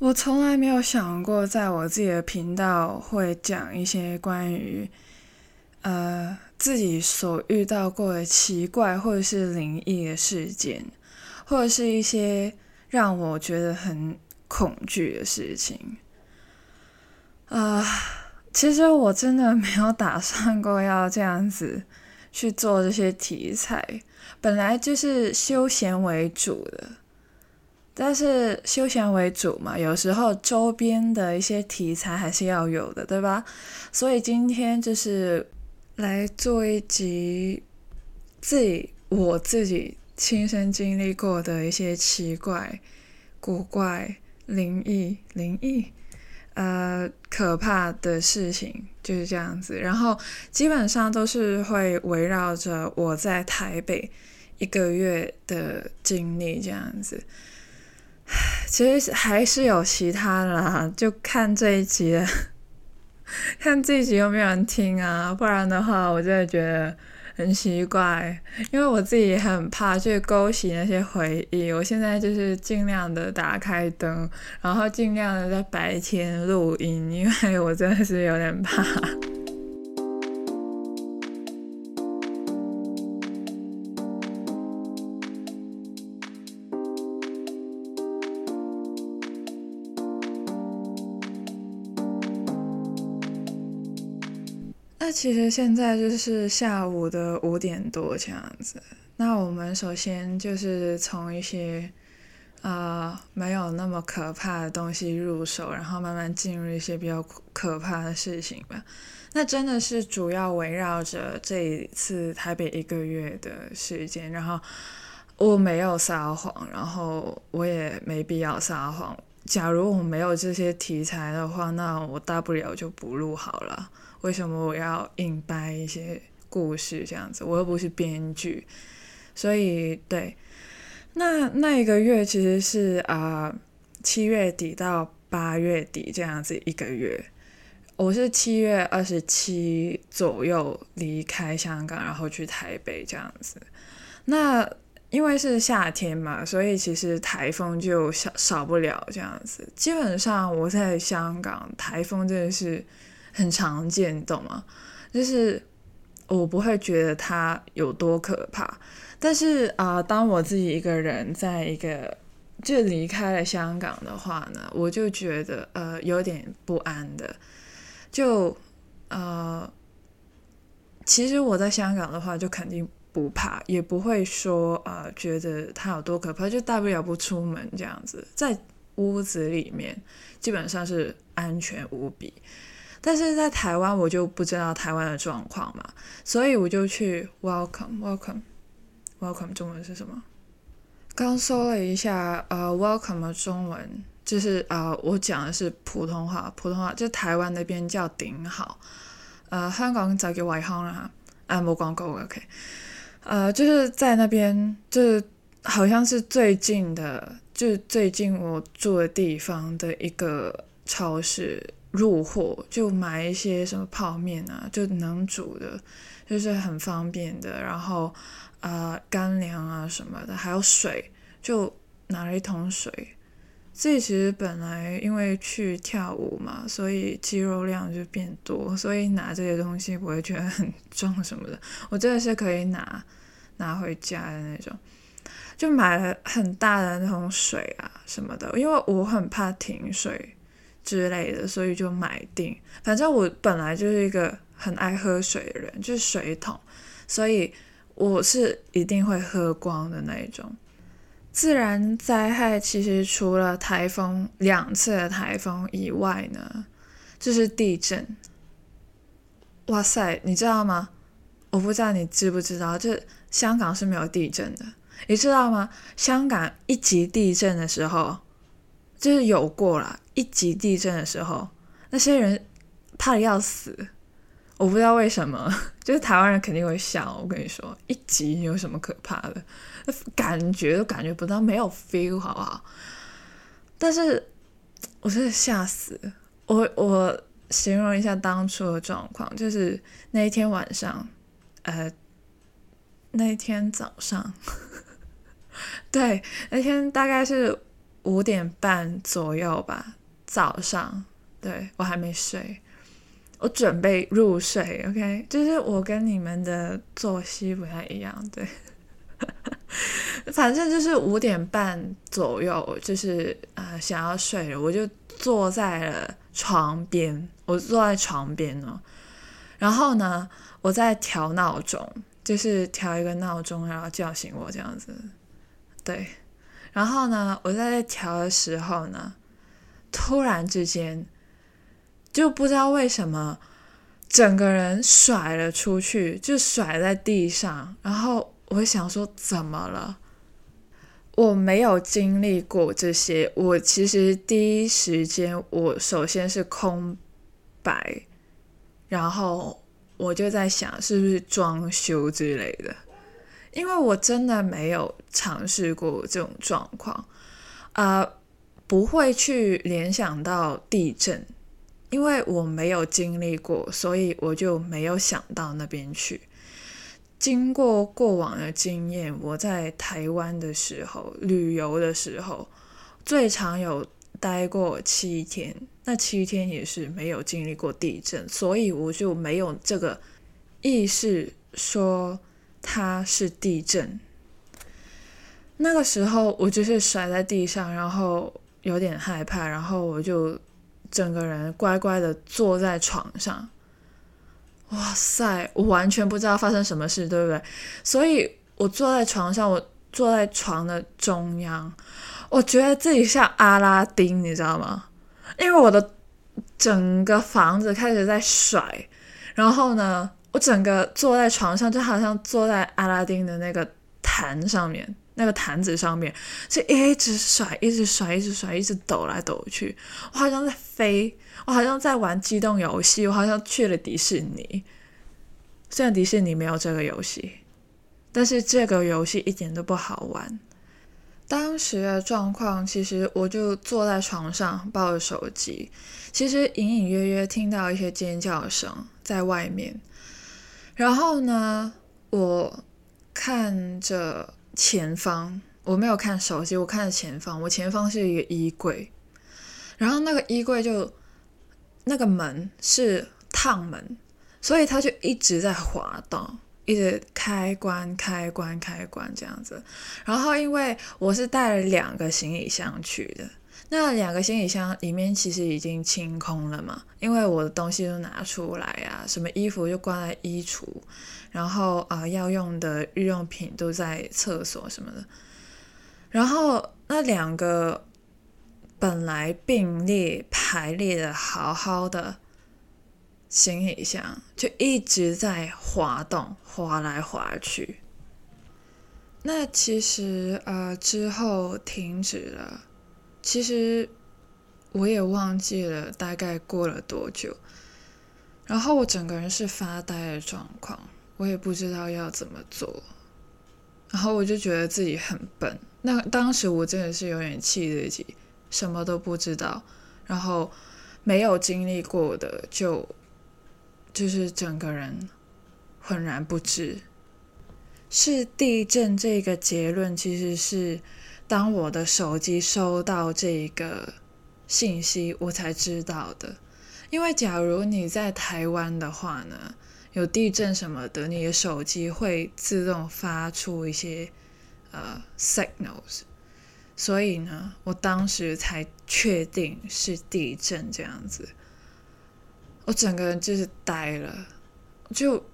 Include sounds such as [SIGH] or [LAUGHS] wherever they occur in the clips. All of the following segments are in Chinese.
我从来没有想过，在我自己的频道会讲一些关于呃自己所遇到过的奇怪或者是灵异的事件，或者是一些让我觉得很恐惧的事情。啊，其实我真的没有打算过要这样子去做这些题材，本来就是休闲为主的。但是休闲为主嘛，有时候周边的一些题材还是要有的，对吧？所以今天就是来做一集自己我自己亲身经历过的一些奇怪、古怪、灵异、灵异呃可怕的事情，就是这样子。然后基本上都是会围绕着我在台北一个月的经历这样子。其实还是有其他啦，就看这一集，[LAUGHS] 看这一集有没有人听啊？不然的话，我真的觉得很奇怪，因为我自己也很怕去勾起那些回忆。我现在就是尽量的打开灯，然后尽量的在白天录音，因为我真的是有点怕。其实现在就是下午的五点多这样子。那我们首先就是从一些呃没有那么可怕的东西入手，然后慢慢进入一些比较可怕的事情吧。那真的是主要围绕着这一次台北一个月的时间。然后我没有撒谎，然后我也没必要撒谎。假如我没有这些题材的话，那我大不了就不录好了。为什么我要硬掰一些故事这样子？我又不是编剧，所以对，那那一个月其实是啊七月底到八月底这样子一个月。我是七月二十七左右离开香港，然后去台北这样子。那因为是夏天嘛，所以其实台风就少少不了这样子。基本上我在香港台风真的是。很常见，你懂吗？就是我不会觉得它有多可怕，但是啊，当我自己一个人在一个就离开了香港的话呢，我就觉得呃有点不安的。就呃，其实我在香港的话，就肯定不怕，也不会说呃觉得它有多可怕，就大不了不出门这样子，在屋子里面基本上是安全无比。但是在台湾，我就不知道台湾的状况嘛，所以我就去 welcome welcome welcome 中文是什么？刚搜了一下，呃，welcome 的中文就是啊，我讲的是普通话，普通话就台湾那边叫顶好，呃，香港就叫外行啦，啊，冇广告 OK，呃，就是在那边，就是好像是最近的，就最近我住的地方的一个超市。入货就买一些什么泡面啊，就能煮的，就是很方便的。然后啊，干粮啊什么的，还有水，就拿了一桶水。自己其实本来因为去跳舞嘛，所以肌肉量就变多，所以拿这些东西不会觉得很重什么的。我真的是可以拿拿回家的那种。就买了很大的那种水啊什么的，因为我很怕停水。之类的，所以就买定。反正我本来就是一个很爱喝水的人，就是水桶，所以我是一定会喝光的那一种。自然灾害其实除了台风两次的台风以外呢，就是地震。哇塞，你知道吗？我不知道你知不知道，就香港是没有地震的，你知道吗？香港一级地震的时候。就是有过了一级地震的时候，那些人怕的要死，我不知道为什么，[LAUGHS] 就是台湾人肯定会笑。我跟你说，一级有什么可怕的？感觉都感觉不到，没有 feel，好不好？但是我真的吓死。我我形容一下当初的状况，就是那一天晚上，呃，那一天早上，[LAUGHS] 对，那天大概是。五点半左右吧，早上，对我还没睡，我准备入睡。OK，就是我跟你们的作息不太一样，对。[LAUGHS] 反正就是五点半左右，就是啊想要睡了，我就坐在了床边，我坐在床边哦。然后呢，我在调闹钟，就是调一个闹钟，然后叫醒我这样子。对，然后呢，我在调的时候呢，突然之间就不知道为什么，整个人甩了出去，就甩在地上，然后。我想说，怎么了？我没有经历过这些。我其实第一时间，我首先是空白，然后我就在想，是不是装修之类的？因为我真的没有尝试过这种状况，啊，不会去联想到地震，因为我没有经历过，所以我就没有想到那边去。经过过往的经验，我在台湾的时候旅游的时候，最长有待过七天，那七天也是没有经历过地震，所以我就没有这个意识说它是地震。那个时候我就是甩在地上，然后有点害怕，然后我就整个人乖乖的坐在床上。哇塞！我完全不知道发生什么事，对不对？所以我坐在床上，我坐在床的中央，我觉得自己像阿拉丁，你知道吗？因为我的整个房子开始在甩，然后呢，我整个坐在床上就好像坐在阿拉丁的那个坛上面，那个坛子上面，就一直甩，一直甩，一直甩，一直抖来抖去，我好像在飞。我好像在玩机动游戏，我好像去了迪士尼。虽然迪士尼没有这个游戏，但是这个游戏一点都不好玩。当时的状况，其实我就坐在床上抱着手机，其实隐隐约约听到一些尖叫声在外面。然后呢，我看着前方，我没有看手机，我看着前方，我前方是一个衣柜，然后那个衣柜就。那个门是烫门，所以它就一直在滑动，一直开关开关开关这样子。然后因为我是带了两个行李箱去的，那两个行李箱里面其实已经清空了嘛，因为我的东西都拿出来啊，什么衣服就挂在衣橱，然后啊要用的日用品都在厕所什么的。然后那两个。本来并列排列的好好的行李箱，就一直在滑动，滑来滑去。那其实呃之后停止了，其实我也忘记了大概过了多久。然后我整个人是发呆的状况，我也不知道要怎么做。然后我就觉得自己很笨。那当时我真的是有点气自己。什么都不知道，然后没有经历过的，就就是整个人浑然不知。是地震这个结论，其实是当我的手机收到这个信息，我才知道的。因为假如你在台湾的话呢，有地震什么的，你的手机会自动发出一些呃 signals。所以呢，我当时才确定是地震这样子，我整个人就是呆了，就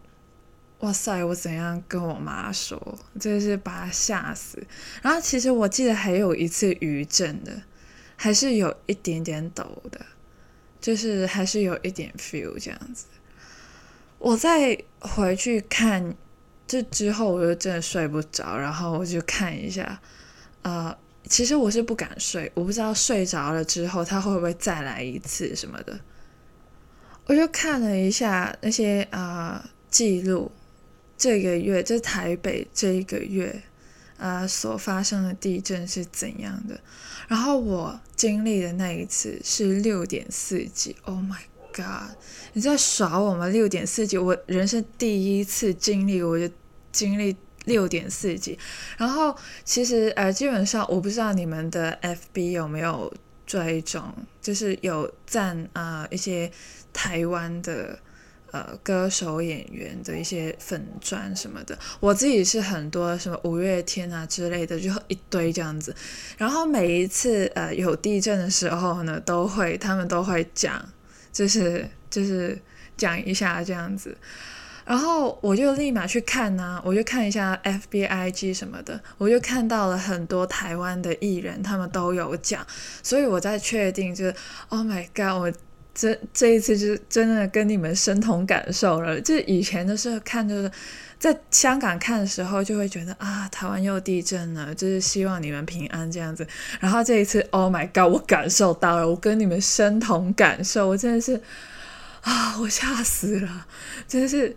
哇塞，我怎样跟我妈说，真的是把她吓死。然后其实我记得还有一次余震的，还是有一点点抖的，就是还是有一点 feel 这样子。我再回去看，这之后我就真的睡不着，然后我就看一下，呃。其实我是不敢睡，我不知道睡着了之后他会不会再来一次什么的。我就看了一下那些啊记录，这个月这台北这一个月啊所发生的地震是怎样的。然后我经历的那一次是六点四级，Oh my god！你在耍我吗？六点四级，我人生第一次经历，我就经历六点四级。然后其实呃，基本上我不知道你们的 FB 有没有追踪，就是有赞啊一些台湾的。呃，歌手、演员的一些粉钻什么的，我自己是很多什么五月天啊之类的，就一堆这样子。然后每一次呃有地震的时候呢，都会他们都会讲，就是就是讲一下这样子。然后我就立马去看呢，我就看一下 FBIG 什么的，我就看到了很多台湾的艺人，他们都有讲，所以我在确定就是，Oh my God，我。这这一次是真的跟你们深同感受了。就以前的是看，就是在香港看的时候，就会觉得啊，台湾又地震了，就是希望你们平安这样子。然后这一次，Oh my God，我感受到了，我跟你们深同感受，我真的是啊，我吓死了，真的是，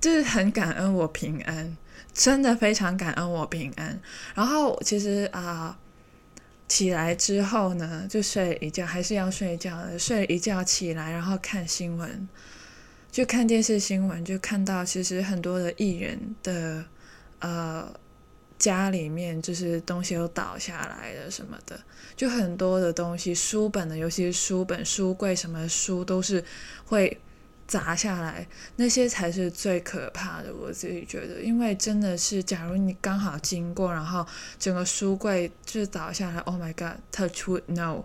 就是很感恩我平安，真的非常感恩我平安。然后其实啊。起来之后呢，就睡一觉，还是要睡觉的。睡一觉起来，然后看新闻，就看电视新闻，就看到其实很多的艺人的呃家里面就是东西都倒下来了什么的，就很多的东西，书本的，尤其是书本、书柜什么书都是会。砸下来，那些才是最可怕的。我自己觉得，因为真的是，假如你刚好经过，然后整个书柜就倒下来，Oh my God，Touch wood no，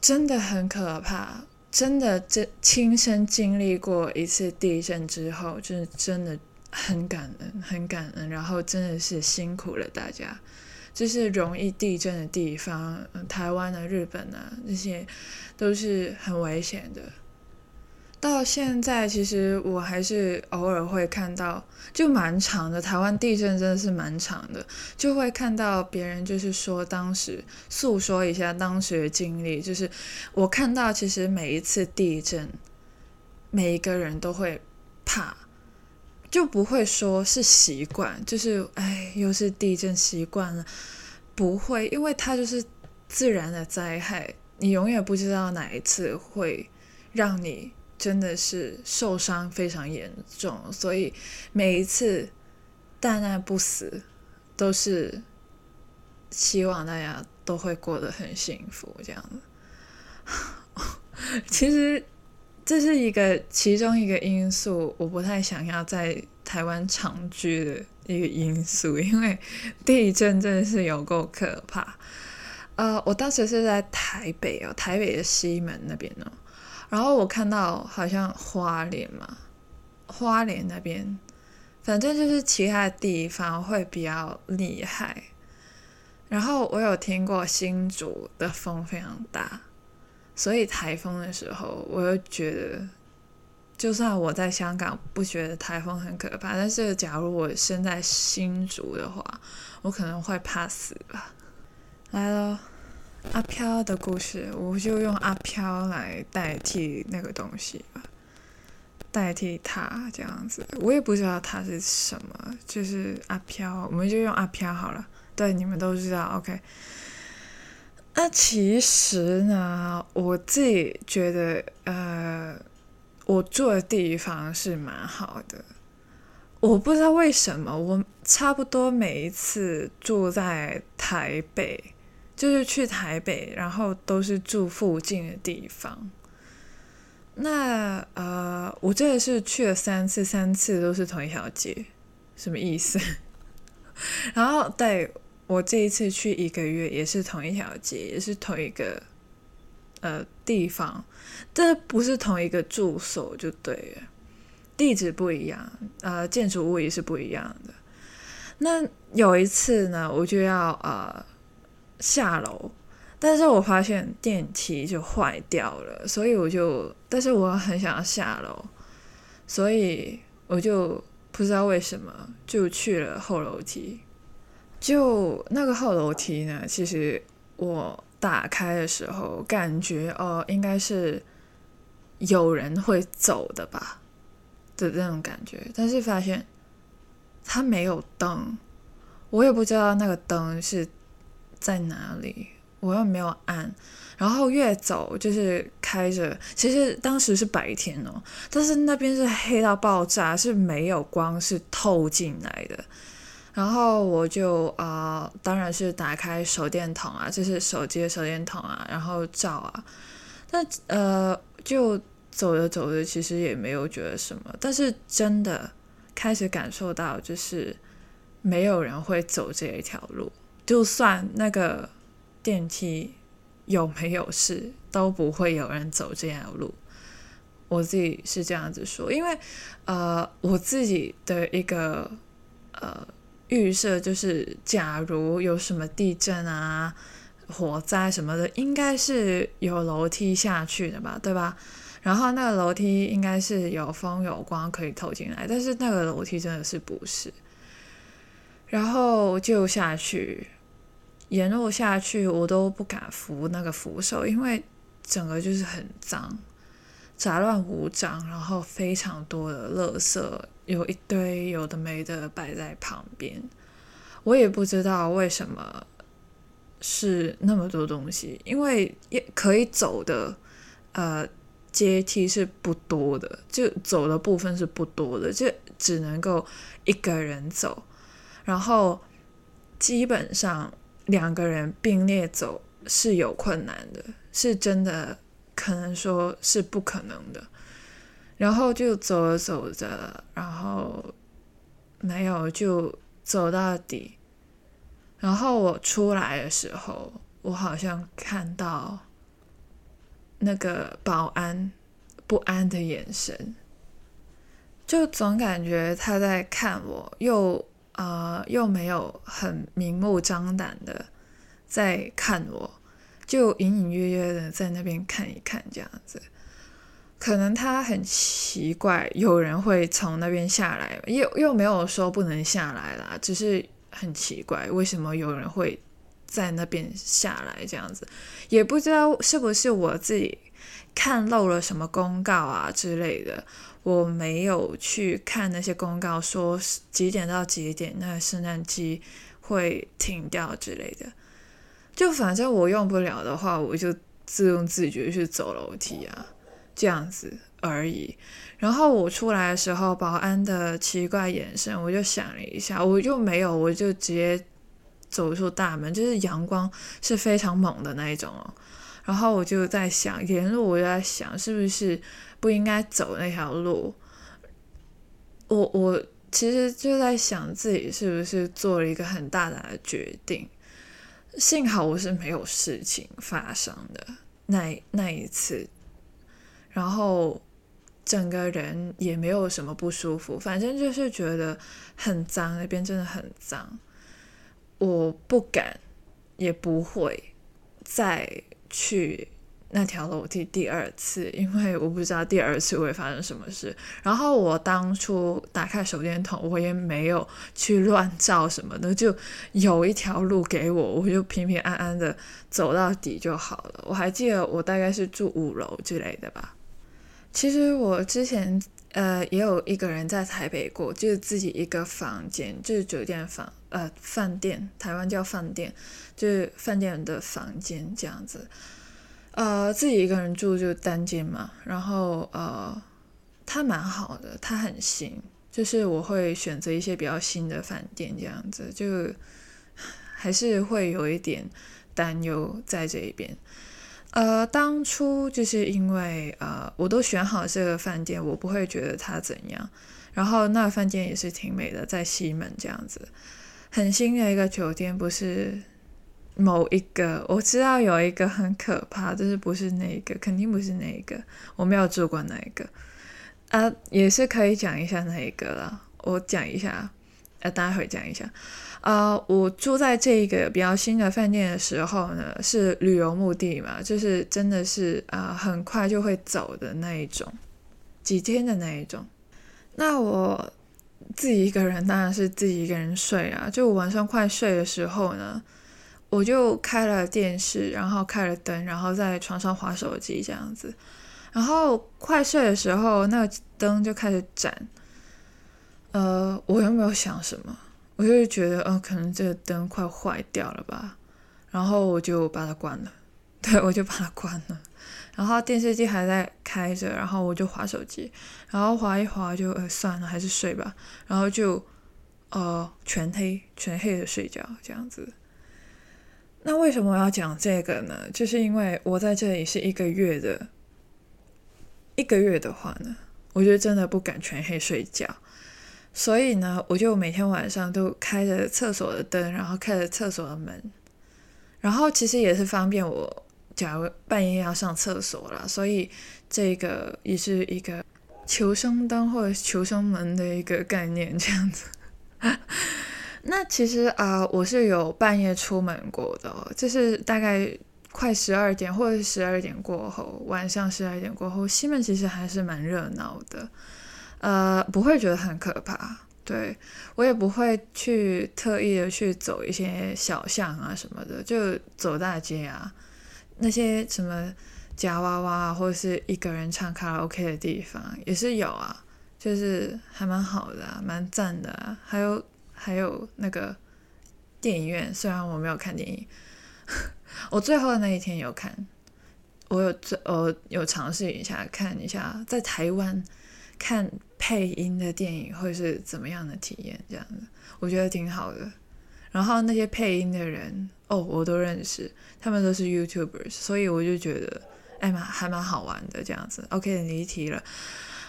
真的很可怕。真的，这亲身经历过一次地震之后，就是真的很感恩，很感恩。然后真的是辛苦了大家，就是容易地震的地方，台湾啊、日本啊，这些都是很危险的。到现在，其实我还是偶尔会看到，就蛮长的。台湾地震真的是蛮长的，就会看到别人就是说当时诉说一下当时的经历。就是我看到，其实每一次地震，每一个人都会怕，就不会说是习惯，就是哎，又是地震习惯了，不会，因为它就是自然的灾害，你永远不知道哪一次会让你。真的是受伤非常严重，所以每一次大难不死，都是希望大家都会过得很幸福这样子。[LAUGHS] 其实这是一个其中一个因素，我不太想要在台湾长居的一个因素，因为地震真的是有够可怕。呃，我当时是在台北哦，台北的西门那边呢。然后我看到好像花莲嘛，花莲那边，反正就是其他地方会比较厉害。然后我有听过新竹的风非常大，所以台风的时候，我又觉得，就算我在香港不觉得台风很可怕，但是假如我身在新竹的话，我可能会怕死吧。来喽。阿飘的故事，我就用阿飘来代替那个东西吧，代替他这样子。我也不知道他是什么，就是阿飘，我们就用阿飘好了。对，你们都知道，OK。那其实呢，我自己觉得，呃，我住的地方是蛮好的。我不知道为什么，我差不多每一次住在台北。就是去台北，然后都是住附近的地方。那呃，我这个是去了三次，三次都是同一条街，什么意思？[LAUGHS] 然后对我这一次去一个月也是同一条街，也是同一个呃地方，这不是同一个住所就对了，地址不一样，呃，建筑物也是不一样的。那有一次呢，我就要呃。下楼，但是我发现电梯就坏掉了，所以我就，但是我很想要下楼，所以我就不知道为什么就去了后楼梯。就那个后楼梯呢，其实我打开的时候感觉哦，应该是有人会走的吧的那种感觉，但是发现它没有灯，我也不知道那个灯是。在哪里？我又没有按，然后越走就是开着，其实当时是白天哦，但是那边是黑到爆炸，是没有光是透进来的。然后我就啊，当然是打开手电筒啊，就是手机的手电筒啊，然后照啊。但呃，就走着走着，其实也没有觉得什么。但是真的开始感受到，就是没有人会走这一条路，就算那个电梯有没有事，都不会有人走这条路。我自己是这样子说，因为呃，我自己的一个呃。预设就是，假如有什么地震啊、火灾什么的，应该是有楼梯下去的吧，对吧？然后那个楼梯应该是有风有光可以透进来，但是那个楼梯真的是不是。然后就下去，沿路下去，我都不敢扶那个扶手，因为整个就是很脏。杂乱无章，然后非常多的垃圾，有一堆有的没的摆在旁边。我也不知道为什么是那么多东西，因为也可以走的呃阶梯是不多的，就走的部分是不多的，就只能够一个人走，然后基本上两个人并列走是有困难的，是真的。可能说是不可能的，然后就走着走着，然后没有就走到底，然后我出来的时候，我好像看到那个保安不安的眼神，就总感觉他在看我，又呃又没有很明目张胆的在看我。就隐隐约约的在那边看一看这样子，可能他很奇怪，有人会从那边下来，又又没有说不能下来啦，只是很奇怪，为什么有人会在那边下来这样子，也不知道是不是我自己看漏了什么公告啊之类的，我没有去看那些公告，说几点到几点那个圣诞机会停掉之类的。就反正我用不了的话，我就自动自觉去走楼梯啊，这样子而已。然后我出来的时候，保安的奇怪眼神，我就想了一下，我就没有，我就直接走出大门。就是阳光是非常猛的那一种哦。然后我就在想，沿路我就在想，是不是不应该走那条路？我我其实就在想，自己是不是做了一个很大胆的决定。幸好我是没有事情发生的那那一次，然后整个人也没有什么不舒服，反正就是觉得很脏，那边真的很脏，我不敢，也不会再去。那条楼梯第二次，因为我不知道第二次会发生什么事。然后我当初打开手电筒，我也没有去乱照什么的，就有一条路给我，我就平平安安的走到底就好了。我还记得我大概是住五楼之类的吧。其实我之前呃也有一个人在台北过，就是自己一个房间，就是酒店房呃饭店，台湾叫饭店，就是饭店的房间这样子。呃，自己一个人住就单间嘛，然后呃，他蛮好的，他很新，就是我会选择一些比较新的饭店这样子，就还是会有一点担忧在这一边。呃，当初就是因为呃，我都选好这个饭店，我不会觉得它怎样，然后那饭店也是挺美的，在西门这样子，很新的一个酒店，不是。某一个我知道有一个很可怕，就是不是那一个，肯定不是那一个，我没有住过那一个啊，也是可以讲一下那一个了。我讲一下，呃，待会讲一下。啊，我住在这个比较新的饭店的时候呢，是旅游目的嘛，就是真的是啊，很快就会走的那一种，几天的那一种。那我自己一个人当然是自己一个人睡啊，就晚上快睡的时候呢。我就开了电视，然后开了灯，然后在床上划手机这样子。然后快睡的时候，那个灯就开始闪。呃，我又没有想什么，我就觉得，呃，可能这个灯快坏掉了吧。然后我就把它关了，[LAUGHS] 对我就把它关了。然后电视机还在开着，然后我就划手机，然后划一划就呃算了，还是睡吧，然后就呃全黑全黑的睡觉这样子。那为什么我要讲这个呢？就是因为我在这里是一个月的，一个月的话呢，我就真的不敢全黑睡觉，所以呢，我就每天晚上都开着厕所的灯，然后开着厕所的门，然后其实也是方便我，假如半夜要上厕所了，所以这个也是一个求生灯或者求生门的一个概念，这样子。那其实啊，我是有半夜出门过的，就是大概快十二点或者是十二点过后，晚上十二点过后，西门其实还是蛮热闹的，呃，不会觉得很可怕。对我也不会去特意的去走一些小巷啊什么的，就走大街啊，那些什么夹娃娃啊，或者是一个人唱卡拉 OK 的地方也是有啊，就是还蛮好的，蛮赞的，还有。还有那个电影院，虽然我没有看电影，[LAUGHS] 我最后的那一天有看，我有这我有尝试一下看一下在台湾看配音的电影会是怎么样的体验，这样子我觉得挺好的。然后那些配音的人哦，我都认识，他们都是 YouTubers，所以我就觉得哎蛮还蛮好玩的这样子。OK，离题了。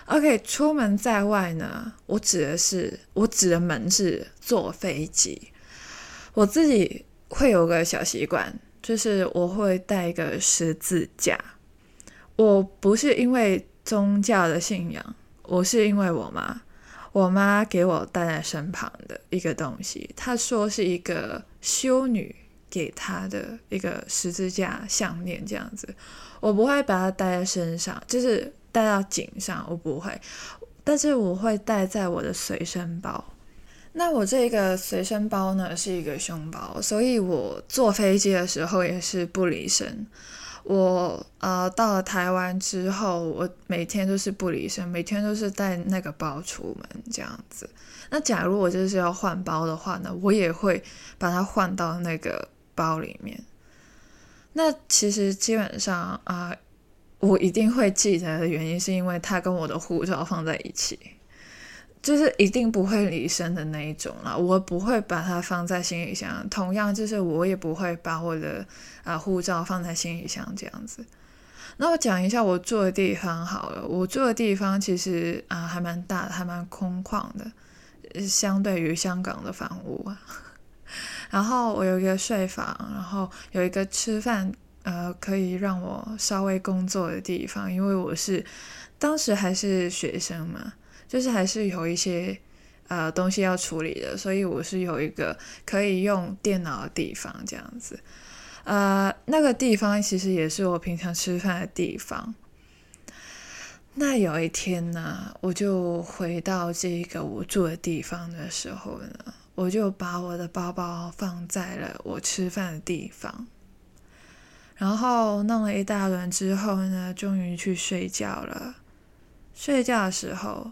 OK，出门在外呢，我指的是我指的门是坐飞机。我自己会有个小习惯，就是我会带一个十字架。我不是因为宗教的信仰，我是因为我妈，我妈给我带在身旁的一个东西。她说是一个修女给她的一个十字架项链，这样子。我不会把它带在身上，就是。带到颈上我不会，但是我会带在我的随身包。那我这个随身包呢是一个胸包，所以我坐飞机的时候也是不离身。我呃到了台湾之后，我每天都是不离身，每天都是带那个包出门这样子。那假如我就是要换包的话呢，我也会把它换到那个包里面。那其实基本上啊。我一定会记得的原因，是因为他跟我的护照放在一起，就是一定不会离身的那一种啦。我不会把它放在行李箱，同样就是我也不会把我的啊护照放在行李箱这样子。那我讲一下我住的地方好了，我住的地方其实啊还蛮大的，还蛮空旷的，相对于香港的房屋啊。[LAUGHS] 然后我有一个睡房，然后有一个吃饭。呃，可以让我稍微工作的地方，因为我是当时还是学生嘛，就是还是有一些呃东西要处理的，所以我是有一个可以用电脑的地方这样子。呃，那个地方其实也是我平常吃饭的地方。那有一天呢，我就回到这个我住的地方的时候呢，我就把我的包包放在了我吃饭的地方。然后弄了一大轮之后呢，终于去睡觉了。睡觉的时候，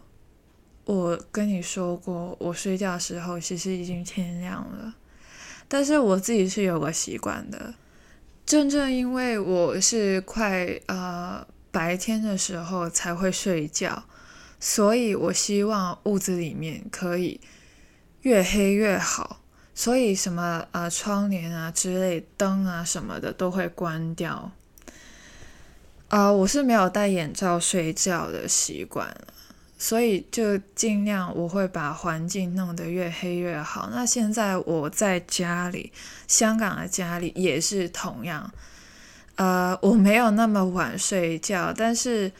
我跟你说过，我睡觉的时候其实已经天亮了。但是我自己是有个习惯的，正正因为我是快呃白天的时候才会睡觉，所以我希望屋子里面可以越黑越好。所以什么呃窗帘啊之类灯啊什么的都会关掉。啊，我是没有戴眼罩睡觉的习惯，所以就尽量我会把环境弄得越黑越好。那现在我在家里，香港的家里也是同样。呃，我没有那么晚睡觉，但是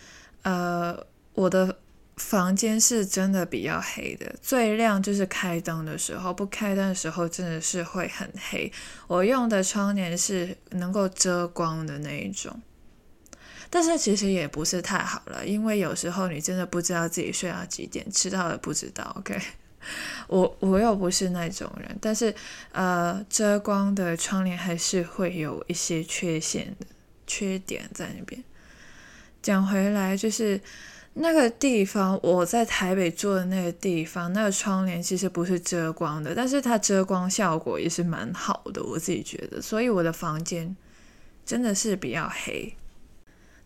呃我的。房间是真的比较黑的，最亮就是开灯的时候，不开灯的时候真的是会很黑。我用的窗帘是能够遮光的那一种，但是其实也不是太好了，因为有时候你真的不知道自己睡到几点，迟到了不知道。[LAUGHS] OK，我我又不是那种人，但是呃，遮光的窗帘还是会有一些缺陷的缺点在那边。讲回来就是。那个地方，我在台北住的那个地方，那个窗帘其实不是遮光的，但是它遮光效果也是蛮好的，我自己觉得。所以我的房间真的是比较黑。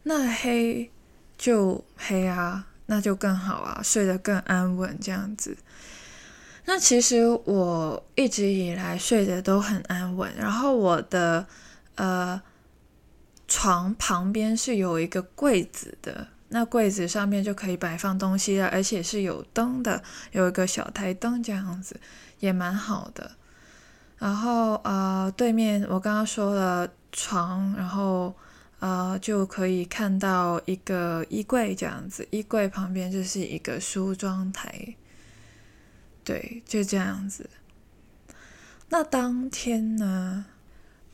那黑就黑啊，那就更好啊，睡得更安稳这样子。那其实我一直以来睡得都很安稳，然后我的呃床旁边是有一个柜子的，那柜子上面就可以摆放东西了，而且是有灯的，有一个小台灯这样子，也蛮好的。然后呃，对面我刚刚说了床，然后呃就可以看到一个衣柜这样子，衣柜旁边就是一个梳妆台，对，就这样子。那当天呢，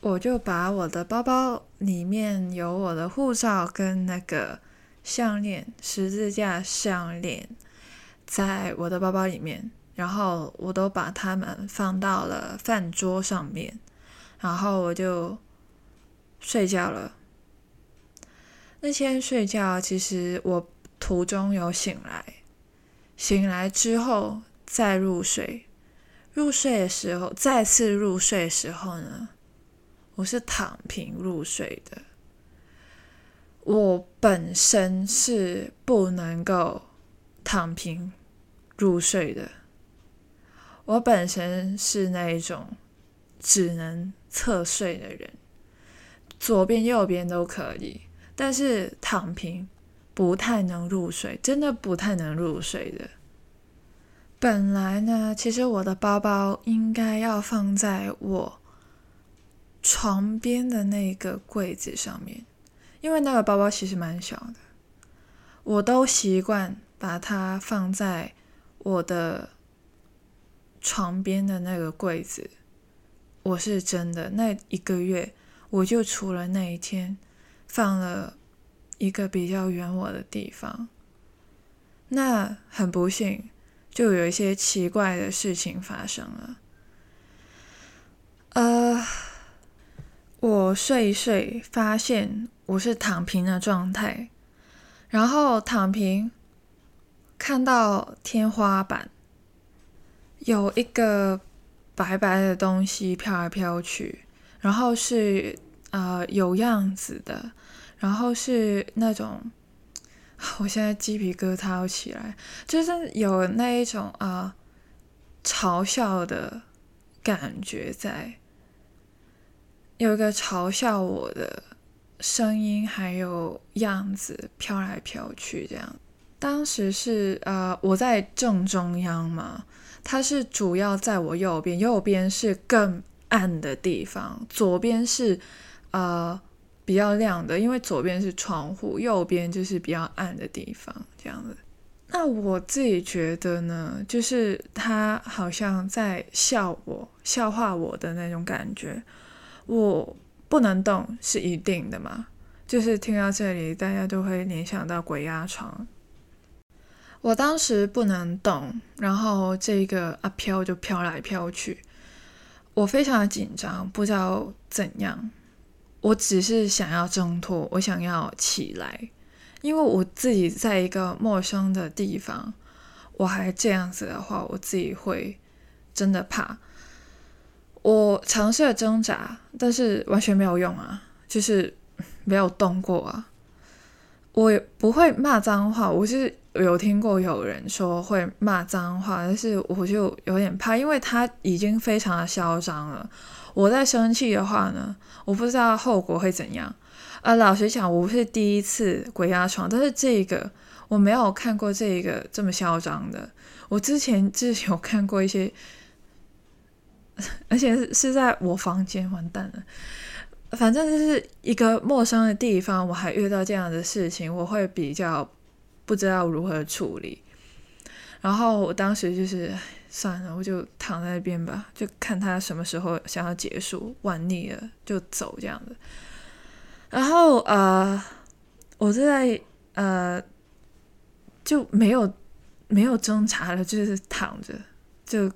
我就把我的包包里面有我的护照跟那个项链，十字架项链，在我的包包里面。然后我都把它们放到了饭桌上面，然后我就睡觉了。那天睡觉，其实我途中有醒来，醒来之后再入睡。入睡的时候，再次入睡的时候呢，我是躺平入睡的。我本身是不能够躺平入睡的。我本身是那一种只能侧睡的人，左边右边都可以，但是躺平不太能入睡，真的不太能入睡的。本来呢，其实我的包包应该要放在我床边的那个柜子上面，因为那个包包其实蛮小的，我都习惯把它放在我的。床边的那个柜子，我是真的那一个月，我就除了那一天放了一个比较远我的地方。那很不幸，就有一些奇怪的事情发生了。呃，我睡一睡，发现我是躺平的状态，然后躺平，看到天花板。有一个白白的东西飘来飘去，然后是呃有样子的，然后是那种，我现在鸡皮疙瘩要起来，就是有那一种啊嘲笑的感觉在，有一个嘲笑我的声音还有样子飘来飘去这样。当时是呃我在正中央嘛。它是主要在我右边，右边是更暗的地方，左边是呃比较亮的，因为左边是窗户，右边就是比较暗的地方，这样子。那我自己觉得呢，就是他好像在笑我、笑话我的那种感觉。我不能动是一定的嘛，就是听到这里，大家都会联想到鬼压床。我当时不能动，然后这个啊飘就飘来飘去，我非常的紧张，不知道怎样。我只是想要挣脱，我想要起来，因为我自己在一个陌生的地方，我还这样子的话，我自己会真的怕。我尝试了挣扎，但是完全没有用啊，就是没有动过啊。我也不会骂脏话，我是。有听过有人说会骂脏话，但是我就有点怕，因为他已经非常的嚣张了。我在生气的话呢，我不知道后果会怎样。呃，老实讲，我不是第一次鬼压床，但是这个我没有看过这个这么嚣张的。我之前之前有看过一些，[LAUGHS] 而且是在我房间，完蛋了。反正就是一个陌生的地方，我还遇到这样的事情，我会比较。不知道如何处理，然后我当时就是算了，我就躺在那边吧，就看他什么时候想要结束，玩腻了就走这样子。然后呃，我就在呃就没有没有挣扎了，就是躺着就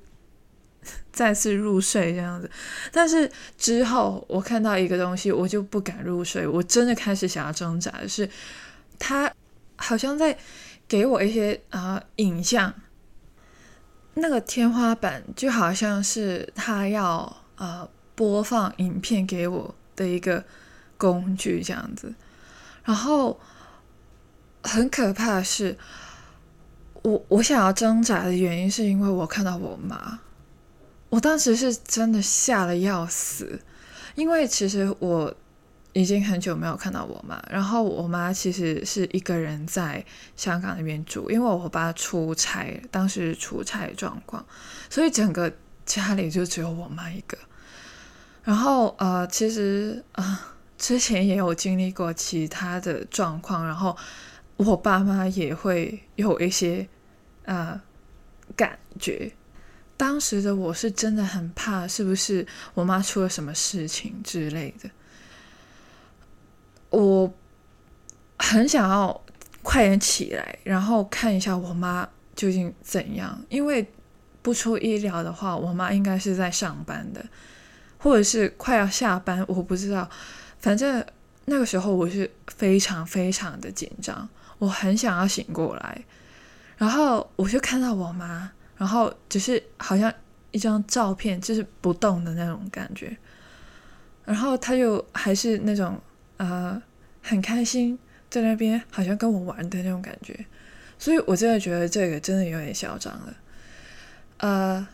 [LAUGHS] 再次入睡这样子。但是之后我看到一个东西，我就不敢入睡，我真的开始想要挣扎是他。好像在给我一些啊影像，那个天花板就好像是他要呃播放影片给我的一个工具这样子。然后很可怕的是，我我想要挣扎的原因是因为我看到我妈，我当时是真的吓得要死，因为其实我。已经很久没有看到我妈，然后我妈其实是一个人在香港那边住，因为我爸出差，当时出差状况，所以整个家里就只有我妈一个。然后呃，其实啊，之前也有经历过其他的状况，然后我爸妈也会有一些呃感觉。当时的我是真的很怕，是不是我妈出了什么事情之类的。我很想要快点起来，然后看一下我妈究竟怎样。因为不出意料的话，我妈应该是在上班的，或者是快要下班，我不知道。反正那个时候我是非常非常的紧张，我很想要醒过来。然后我就看到我妈，然后只是好像一张照片，就是不动的那种感觉。然后他就还是那种。呃，很开心在那边，好像跟我玩的那种感觉，所以我真的觉得这个真的有点嚣张了。呃，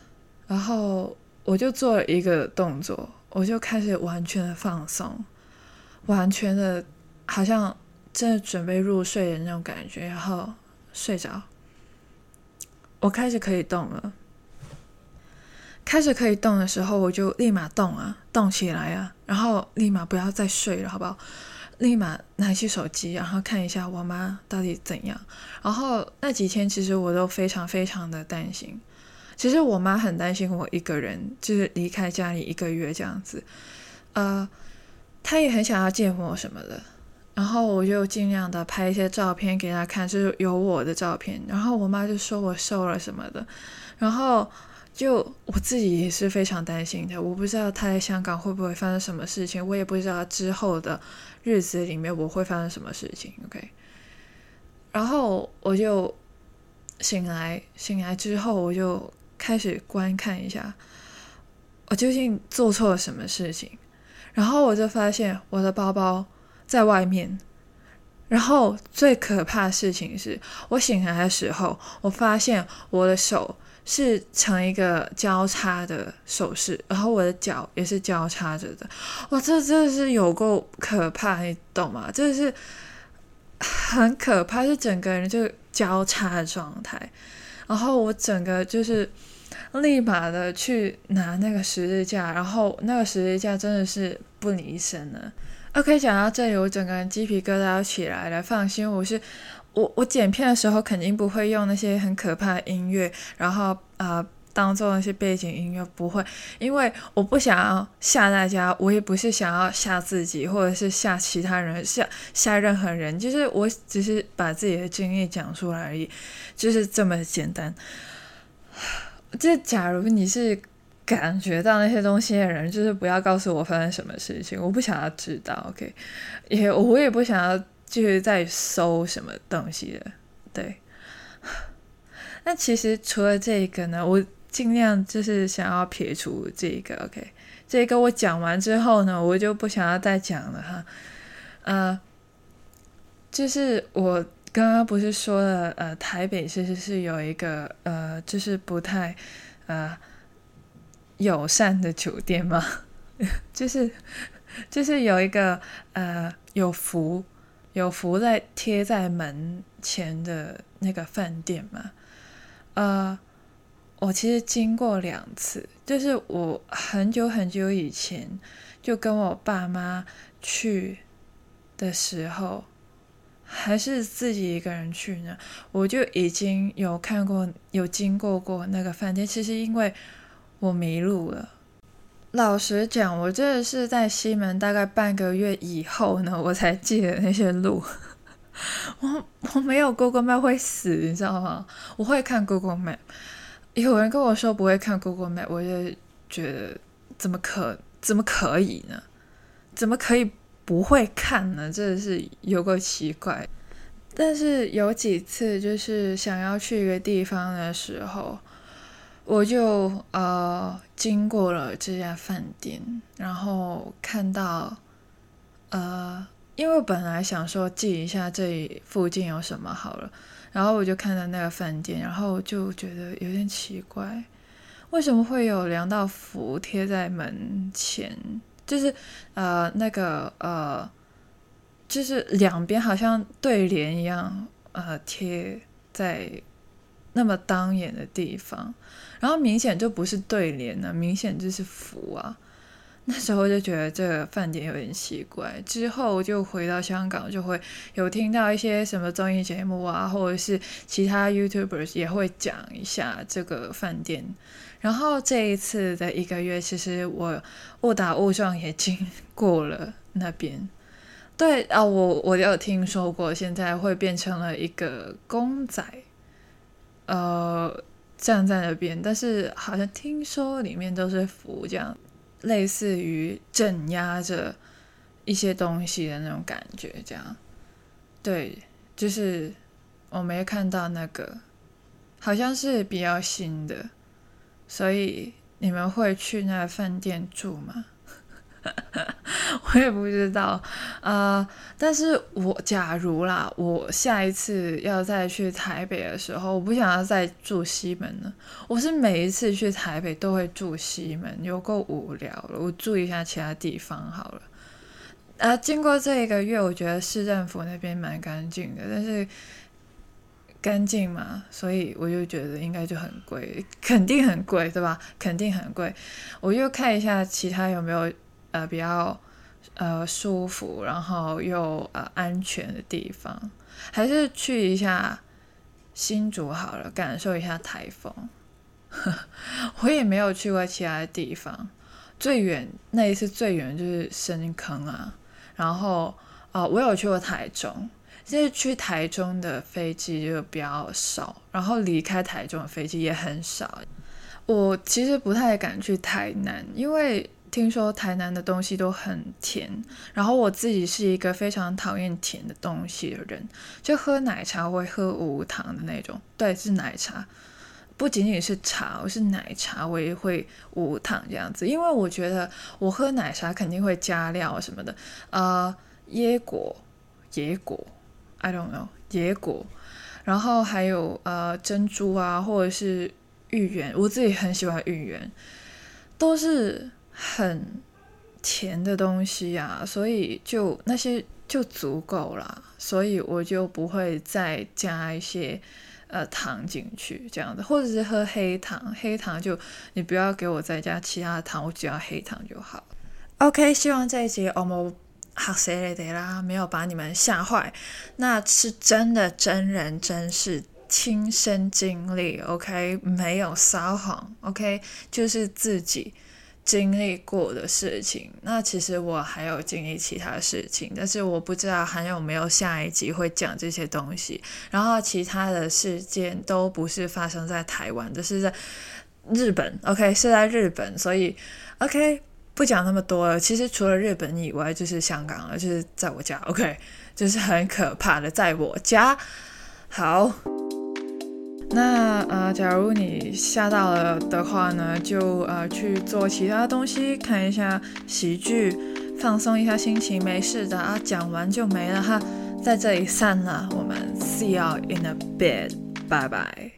然后我就做了一个动作，我就开始完全的放松，完全的，好像真的准备入睡的那种感觉，然后睡着。我开始可以动了，开始可以动的时候，我就立马动啊，动起来啊。然后立马不要再睡了，好不好？立马拿起手机，然后看一下我妈到底怎样。然后那几天其实我都非常非常的担心。其实我妈很担心我一个人，就是离开家里一个月这样子。呃，她也很想要见我什么的。然后我就尽量的拍一些照片给她看，就是有我的照片。然后我妈就说我瘦了什么的。然后。就我自己也是非常担心的，我不知道他在香港会不会发生什么事情，我也不知道之后的日子里面我会发生什么事情。OK，然后我就醒来，醒来之后我就开始观看一下，我究竟做错了什么事情。然后我就发现我的包包在外面，然后最可怕的事情是我醒来的时候，我发现我的手。是成一个交叉的手势，然后我的脚也是交叉着的，哇，这真的是有够可怕，你懂吗？这是很可怕，是整个人就交叉的状态，然后我整个就是立马的去拿那个十字架，然后那个十字架真的是不离身了。OK，讲到这里，我整个人鸡皮疙瘩要起来了，放心，我是。我我剪片的时候肯定不会用那些很可怕的音乐，然后啊当做那些背景音乐不会，因为我不想要吓大家，我也不是想要吓自己或者是吓其他人，吓吓任何人，就是我只是把自己的经历讲出来而已，就是这么简单。[SIGHS] 就假如你是感觉到那些东西的人，就是不要告诉我发生什么事情，我不想要知道，OK？也我也不想要。继续再搜什么东西了，对。[LAUGHS] 那其实除了这个呢，我尽量就是想要撇除这个，OK。这个我讲完之后呢，我就不想要再讲了哈。呃，就是我刚刚不是说了，呃，台北其实是有一个呃，就是不太呃友善的酒店吗？[LAUGHS] 就是就是有一个呃有福。有符在贴在门前的那个饭店嘛？呃，我其实经过两次，就是我很久很久以前就跟我爸妈去的时候，还是自己一个人去呢，我就已经有看过、有经过过那个饭店。其实因为我迷路了。老实讲，我真的是在西门大概半个月以后呢，我才记得那些路。我我没有 Google Map 会死，你知道吗？我会看 Google Map。有人跟我说不会看 Google Map，我就觉得怎么可怎么可以呢？怎么可以不会看呢？真的是有个奇怪。但是有几次就是想要去一个地方的时候。我就呃经过了这家饭店，然后看到呃因为我本来想说记一下这里附近有什么好了，然后我就看到那个饭店，然后就觉得有点奇怪，为什么会有两道符贴在门前？就是呃那个呃，就是两边好像对联一样，呃贴在那么当眼的地方，然后明显就不是对联呢，明显就是符啊。那时候就觉得这个饭店有点奇怪，之后就回到香港，就会有听到一些什么综艺节目啊，或者是其他 YouTubers 也会讲一下这个饭店。然后这一次的一个月，其实我误打误撞也经 [LAUGHS] 过了那边。对啊，我我有听说过，现在会变成了一个公仔，呃，站在那边，但是好像听说里面都是符这样。类似于镇压着一些东西的那种感觉，这样，对，就是我没看到那个，好像是比较新的，所以你们会去那饭店住吗？[LAUGHS] 我也不知道，呃，但是我假如啦，我下一次要再去台北的时候，我不想要再住西门了。我是每一次去台北都会住西门，有够无聊了。我住一下其他地方好了。啊，经过这一个月，我觉得市政府那边蛮干净的，但是干净嘛，所以我就觉得应该就很贵，肯定很贵，对吧？肯定很贵。我就看一下其他有没有。呃，比较呃舒服，然后又呃安全的地方，还是去一下新竹好了，感受一下台风。[LAUGHS] 我也没有去过其他的地方，最远那一次最远就是深坑啊。然后啊，我有去过台中，就是去台中的飞机就比较少，然后离开台中的飞机也很少。我其实不太敢去台南，因为。听说台南的东西都很甜，然后我自己是一个非常讨厌甜的东西的人，就喝奶茶会喝无糖的那种，对，是奶茶，不仅仅是茶，我是奶茶我也会无糖这样子，因为我觉得我喝奶茶肯定会加料什么的，呃，椰果、野果，I don't know，野果，然后还有呃珍珠啊，或者是芋圆，我自己很喜欢芋圆，都是。很甜的东西呀，所以就那些就足够了，所以我就不会再加一些呃糖进去这样子，或者是喝黑糖，黑糖就你不要给我再加其他的糖，我只要黑糖就好。OK，希望这一集我们好犀利啦，没有把你们吓坏，那是真的真人真事亲身经历，OK，没有撒谎，OK，就是自己。经历过的事情，那其实我还有经历其他事情，但是我不知道还有没有下一集会讲这些东西。然后其他的事件都不是发生在台湾的，是在日本。OK，是在日本，所以 OK 不讲那么多了。其实除了日本以外，就是香港了，就是在我家。OK，就是很可怕的，在我家。好。那呃，假如你吓到了的话呢，就呃去做其他东西，看一下喜剧，放松一下心情，没事的啊。讲完就没了哈，在这里散了，我们 see you in a bit，拜拜。